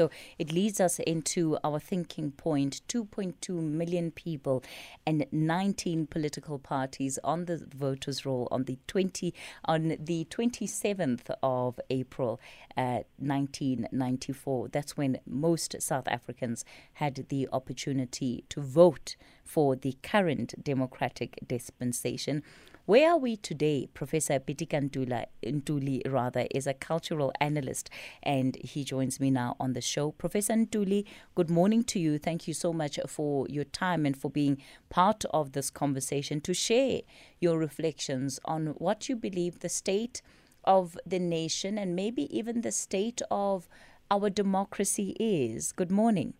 So it leads us into our thinking point 2.2 million people and 19 political parties on the voters' roll on the 20 on the 27th of April uh, 1994. That's when most South Africans had the opportunity to vote for the current democratic dispensation. Where are we today? Professor Pitika Ntula, Ntuli rather is a cultural analyst and he joins me now on the show. Professor Ntuli, good morning to you. Thank you so much for your time and for being part of this conversation to share your reflections on what you believe the state of the nation and maybe even the state of our democracy is. Good morning.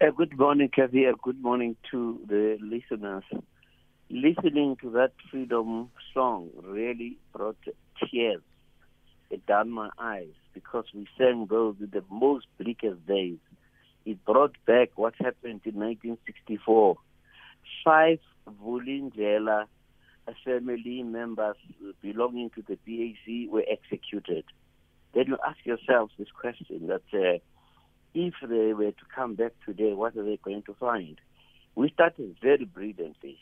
Uh, good morning, Kathy. Good morning to the listeners listening to that freedom song really brought tears down my eyes because we sang those in the most bleakest days. It brought back what happened in 1964. Five Vulindlela family members belonging to the PAC were executed. Then you ask yourself this question that uh, if they were to come back today, what are they going to find? We started very brilliantly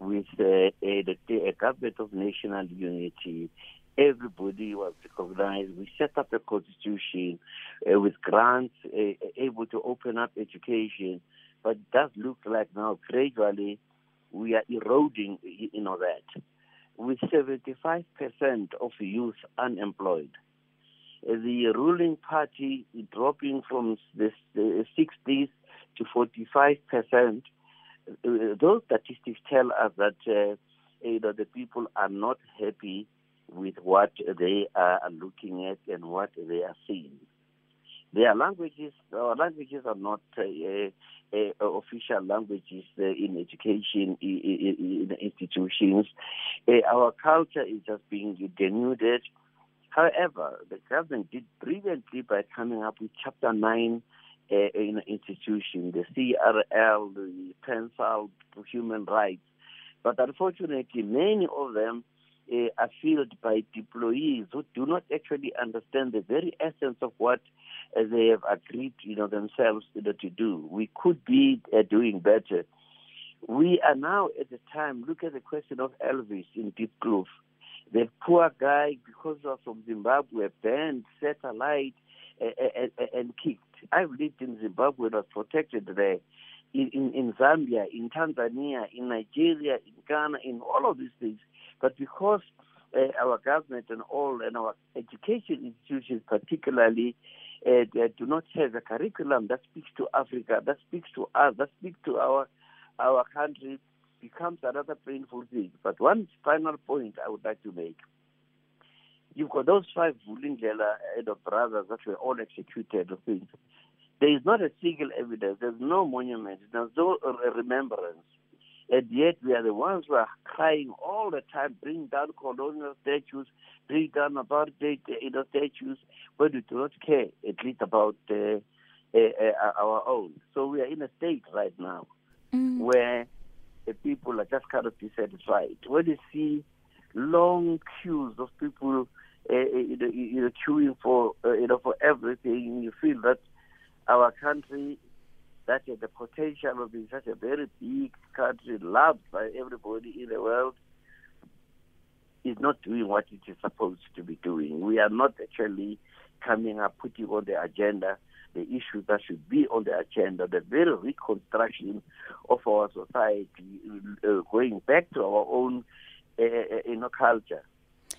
with uh, a, a government of national unity. Everybody was recognized. We set up a constitution uh, with grants, uh, able to open up education. But it does look like now gradually we are eroding, you know, that. With 75% of youth unemployed, uh, the ruling party dropping from the 60s to 45 percent those statistics tell us that uh, you know the people are not happy with what they are looking at and what they are seeing. Their languages, our languages are not uh, uh, official languages uh, in education in, in institutions. Uh, our culture is just being denuded. However, the government did brilliantly by coming up with Chapter 9 uh, in institution, the CRL, the for Human Rights. But unfortunately, many of them uh, are filled by employees who do not actually understand the very essence of what uh, they have agreed, you know, themselves you know, to do. We could be uh, doing better. We are now at the time. Look at the question of Elvis in Deep Diepkloof. The poor guy, because of from Zimbabwe, banned, set alight, and, and kicked. I've lived in Zimbabwe, was protected there, in, in, in Zambia, in Tanzania, in Nigeria, in Ghana, in all of these things. But because uh, our government and all, and our education institutions particularly, uh, do not have a curriculum that speaks to Africa, that speaks to us, that speaks to our our country, becomes another painful thing. But one final point I would like to make you've got those five Vulindlela head of brothers that were all executed. Things. There is not a single evidence. There's no monument. There's no remembrance. And yet we are the ones who are crying all the time, bring down colonial statues, bring down apartheid you know, statues, but we do not care, at least about uh, uh, uh, our own. So we are in a state right now mm. where the people are just cannot be satisfied. When you see long queues of people uh, you, know, you know, queuing for uh, you know for everything. You feel that our country that the potential of being such a very big country, loved by everybody in the world, is not doing what it is supposed to be doing. We are not actually coming up, putting on the agenda the issues that should be on the agenda, the very reconstruction of our society, uh, going back to our own uh, you know, culture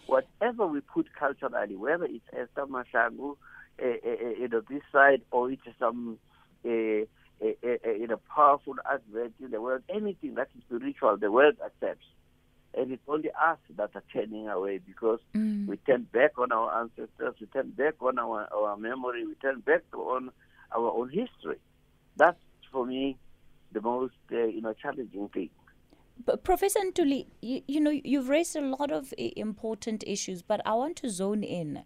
whatever we put culturally, whether it's Esther Mahlangu, uh, uh, you know, this side, or it's some uh, uh, uh, you know, powerful advert in the world, anything that is spiritual, the world accepts. And it's only us that are turning away because mm. we turn back on our ancestors, we turn back on our, our memory, we turn back on our own history. That's, for me, the most, uh, you know, challenging thing. But Professor Ntuli, you, you know, you've raised a lot of important issues, but I want to zone in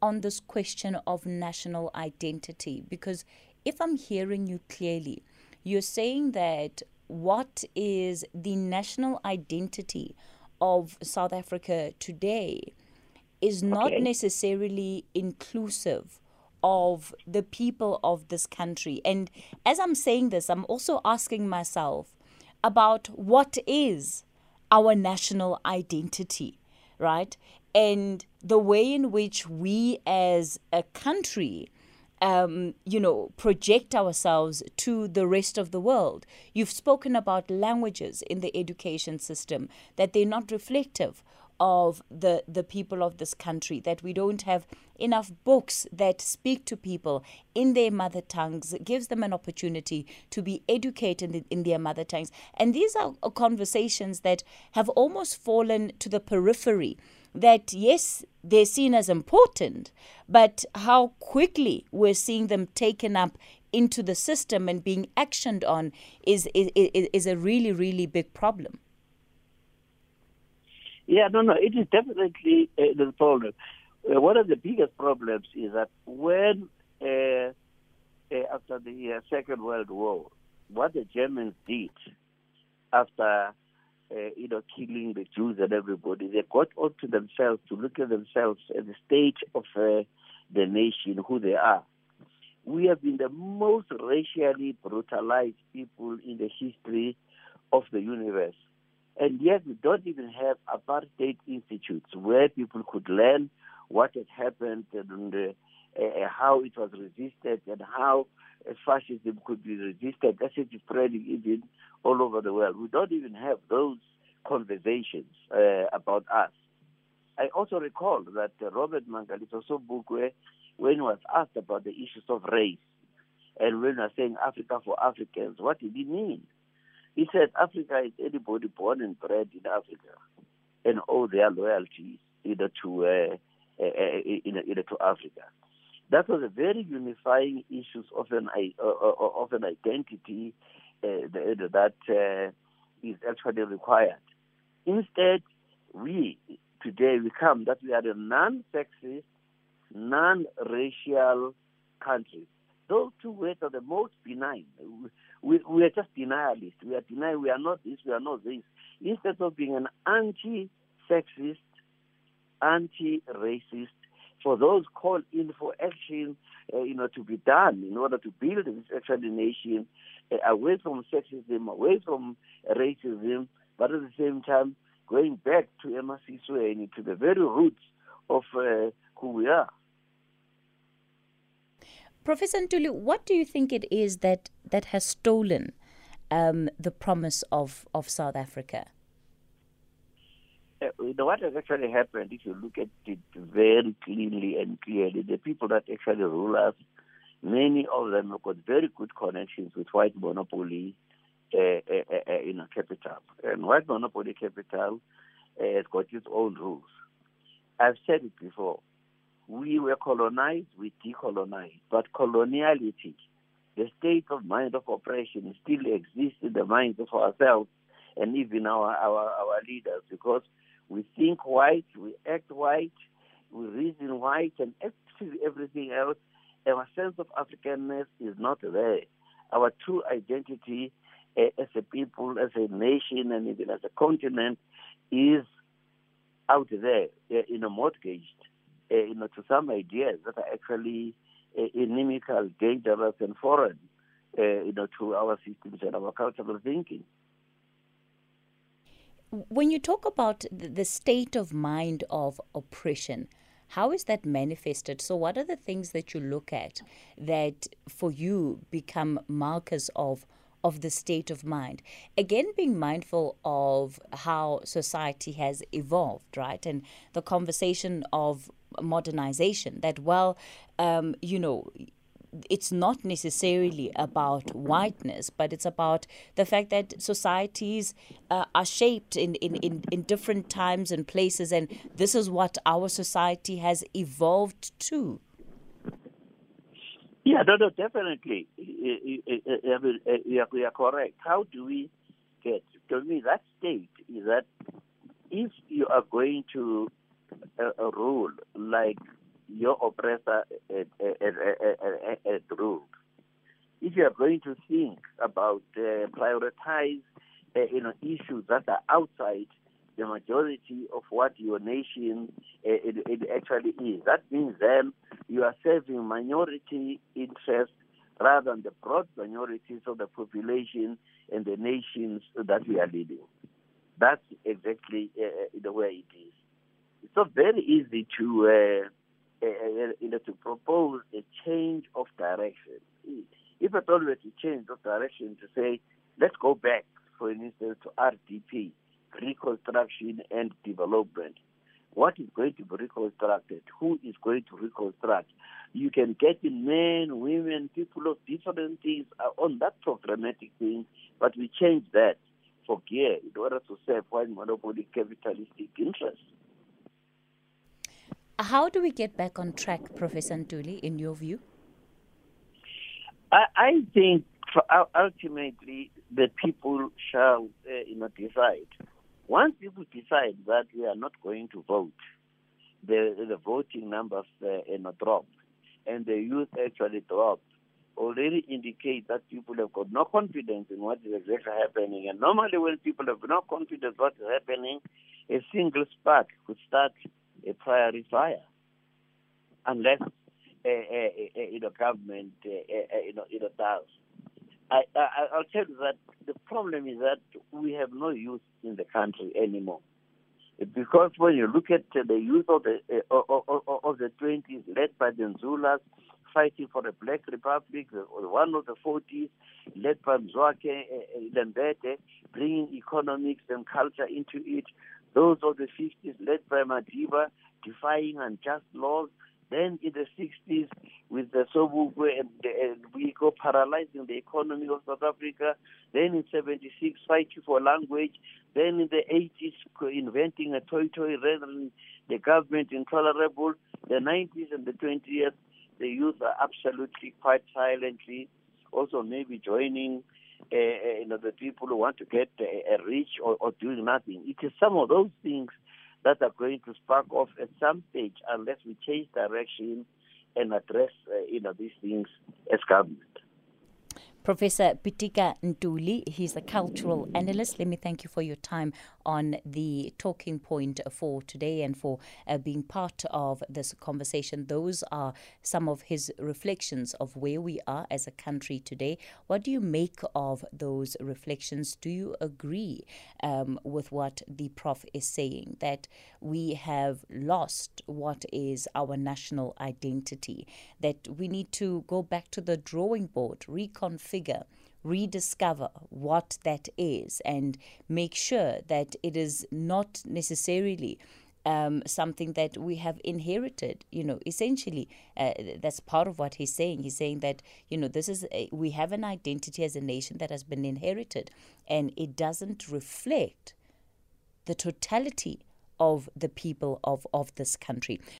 on this question of national identity because if I'm hearing you clearly, you're saying that what is the national identity of South Africa today is not okay. necessarily inclusive of the people of this country. And as I'm saying this, I'm also asking myself about what is our national identity, right? And the way in which we as a country um, you know, project ourselves to the rest of the world. You've spoken about languages in the education system, that they're not reflective of the, the people of this country, that we don't have enough books that speak to people in their mother tongues, it gives them an opportunity to be educated in, in their mother tongues. And these are conversations that have almost fallen to the periphery that yes, they're seen as important, but how quickly we're seeing them taken up into the system and being actioned on is is, is a really really big problem. Yeah, no, no, it is definitely uh, the problem. Uh, one of the biggest problems is that when uh, uh after the uh, Second World War, what the Germans did after uh, you know, killing the Jews and everybody. They got onto themselves to look at themselves at the state of the nation, who they are. We have been the most racially brutalized people in the history of the universe. And yet we don't even have apartheid institutes where people could learn what had happened and uh, uh, how it was resisted and how fascism could be resisted. That's it spreading even all over the world. We don't even have those conversations uh, about us. I also recall that uh, Robert Mangaliso Sobukwe, when he was asked about the issues of race, and when he was saying Africa for Africans, what did he mean? He said Africa is anybody born and bred in Africa and all their loyalties either to uh, uh, uh in, in, to Africa. That was a very unifying issue of an uh, of an identity that is actually required. Instead, we today we come that we are a non-sexist, non-racial country. Those two words are the most benign. We, we are just denialists. We are denying we are not this, we are not this. Instead of being an anti-sexist, anti-racist, for those called in for action, uh, you know, to be done in order to build this actually nation uh, away from sexism, away from racism, but at the same time going back to Emasisweni, to the very roots of uh, who we are. Professor Ntuli, what do you think it is that, that has stolen um, the promise of, of South Africa? Uh, what has actually happened, if you look at it very cleanly and clearly, the people that actually rule us, many of them have got very good connections with white monopoly uh, uh, uh, in a capital. And white monopoly capital has got its own rules. I've said it before. We were colonized, we decolonized, but coloniality, the state of mind of oppression, still exists in the minds of ourselves and even our, our, our leaders because we think white, we act white, we reason white, and everything else. Our sense of Africanness is not there. Our true identity uh, as a people, as a nation, and even as a continent is out there, uh, know, mortgaged, uh, you know, to some ideas that are actually uh, inimical, dangerous, and foreign, uh, you know, to our systems and our cultural thinking when you talk about the state of mind of oppression, how is that manifested? So, what are the things that you look at that for you become markers of? Of the state of mind. Again, being mindful of how society has evolved, right? And the conversation of modernization that, well, um, you know, it's not necessarily about whiteness, but it's about the fact that societies uh, are shaped in, in, in, in different times and places, and this is what our society has evolved to. Yeah, no, no, definitely. You are correct. How do we get? To me, that state is that if you are going to uh, a rule like your oppressor had, had, had. If you are going to think about uh, prioritize uh, you know issues that are outside the majority of what your nation uh, it, it actually is. That means then you are serving minority interests rather than the broad majorities of the population and the nations that we are leading. That's exactly uh, the way it is. It's not very easy to uh, uh, you know, to propose a change of direction. If at all we to change of direction to say, let's go back, for instance, to RDP, reconstruction and development. What is going to be reconstructed? Who is going to reconstruct? You can get in men, women, people of different things on that programmatic thing, but we change that for GEAR in order to serve one monopoly capitalistic interests. How do we get back on track, Professor Ntuli, in your view? I, I think ultimately the people shall uh, you know, decide. Once people decide that we are not going to vote, the, the voting numbers uh, you know, drop, and the youth actually drop, already indicate that people have got no confidence in what is exactly happening. And normally, when people have no confidence what is happening, a single spark could start a priority fire, unless uh, uh, uh, you know government uh, uh, you know you know does. I, I I'll tell you that the problem is that we have no youth in the country anymore. Because when you look at the youth of the uh, of, the 20s, led by the Nzulas, fighting for the Black Republic, one of the 40s, led by Mzwakhe uh, Lembede, bringing economics and culture into it. Those of the 50s, led by Madiba, defying unjust laws. Then in the 60s, with the Sobukwe and, we go paralyzing the economy of South Africa. Then in 76, fighting for language. Then in the 80s, inventing a toyi-toyi than the government intolerable. The 90s and the 20s, the youth are absolutely quite silently also maybe joining uh, you know the people who want to get uh, rich or, or doing nothing. It is some of those things that are going to spark off at some stage unless we change direction and address uh, you know these things as government. Professor Pitika Ntuli, he's a cultural analyst. Let me thank you for your time on the talking point for today and for uh, being part of this conversation. Those are some of his reflections of where we are as a country today. What do you make of those reflections? Do you agree um, with what the Prof is saying that we have lost what is our national identity, that we need to go back to the drawing board, reconfigure? Rediscover what that is and make sure that it is not necessarily um, something that we have inherited. You know, essentially, uh, that's part of what he's saying. He's saying that you know this is a, we have an identity as a nation that has been inherited, and it doesn't reflect the totality of the people of, of this country.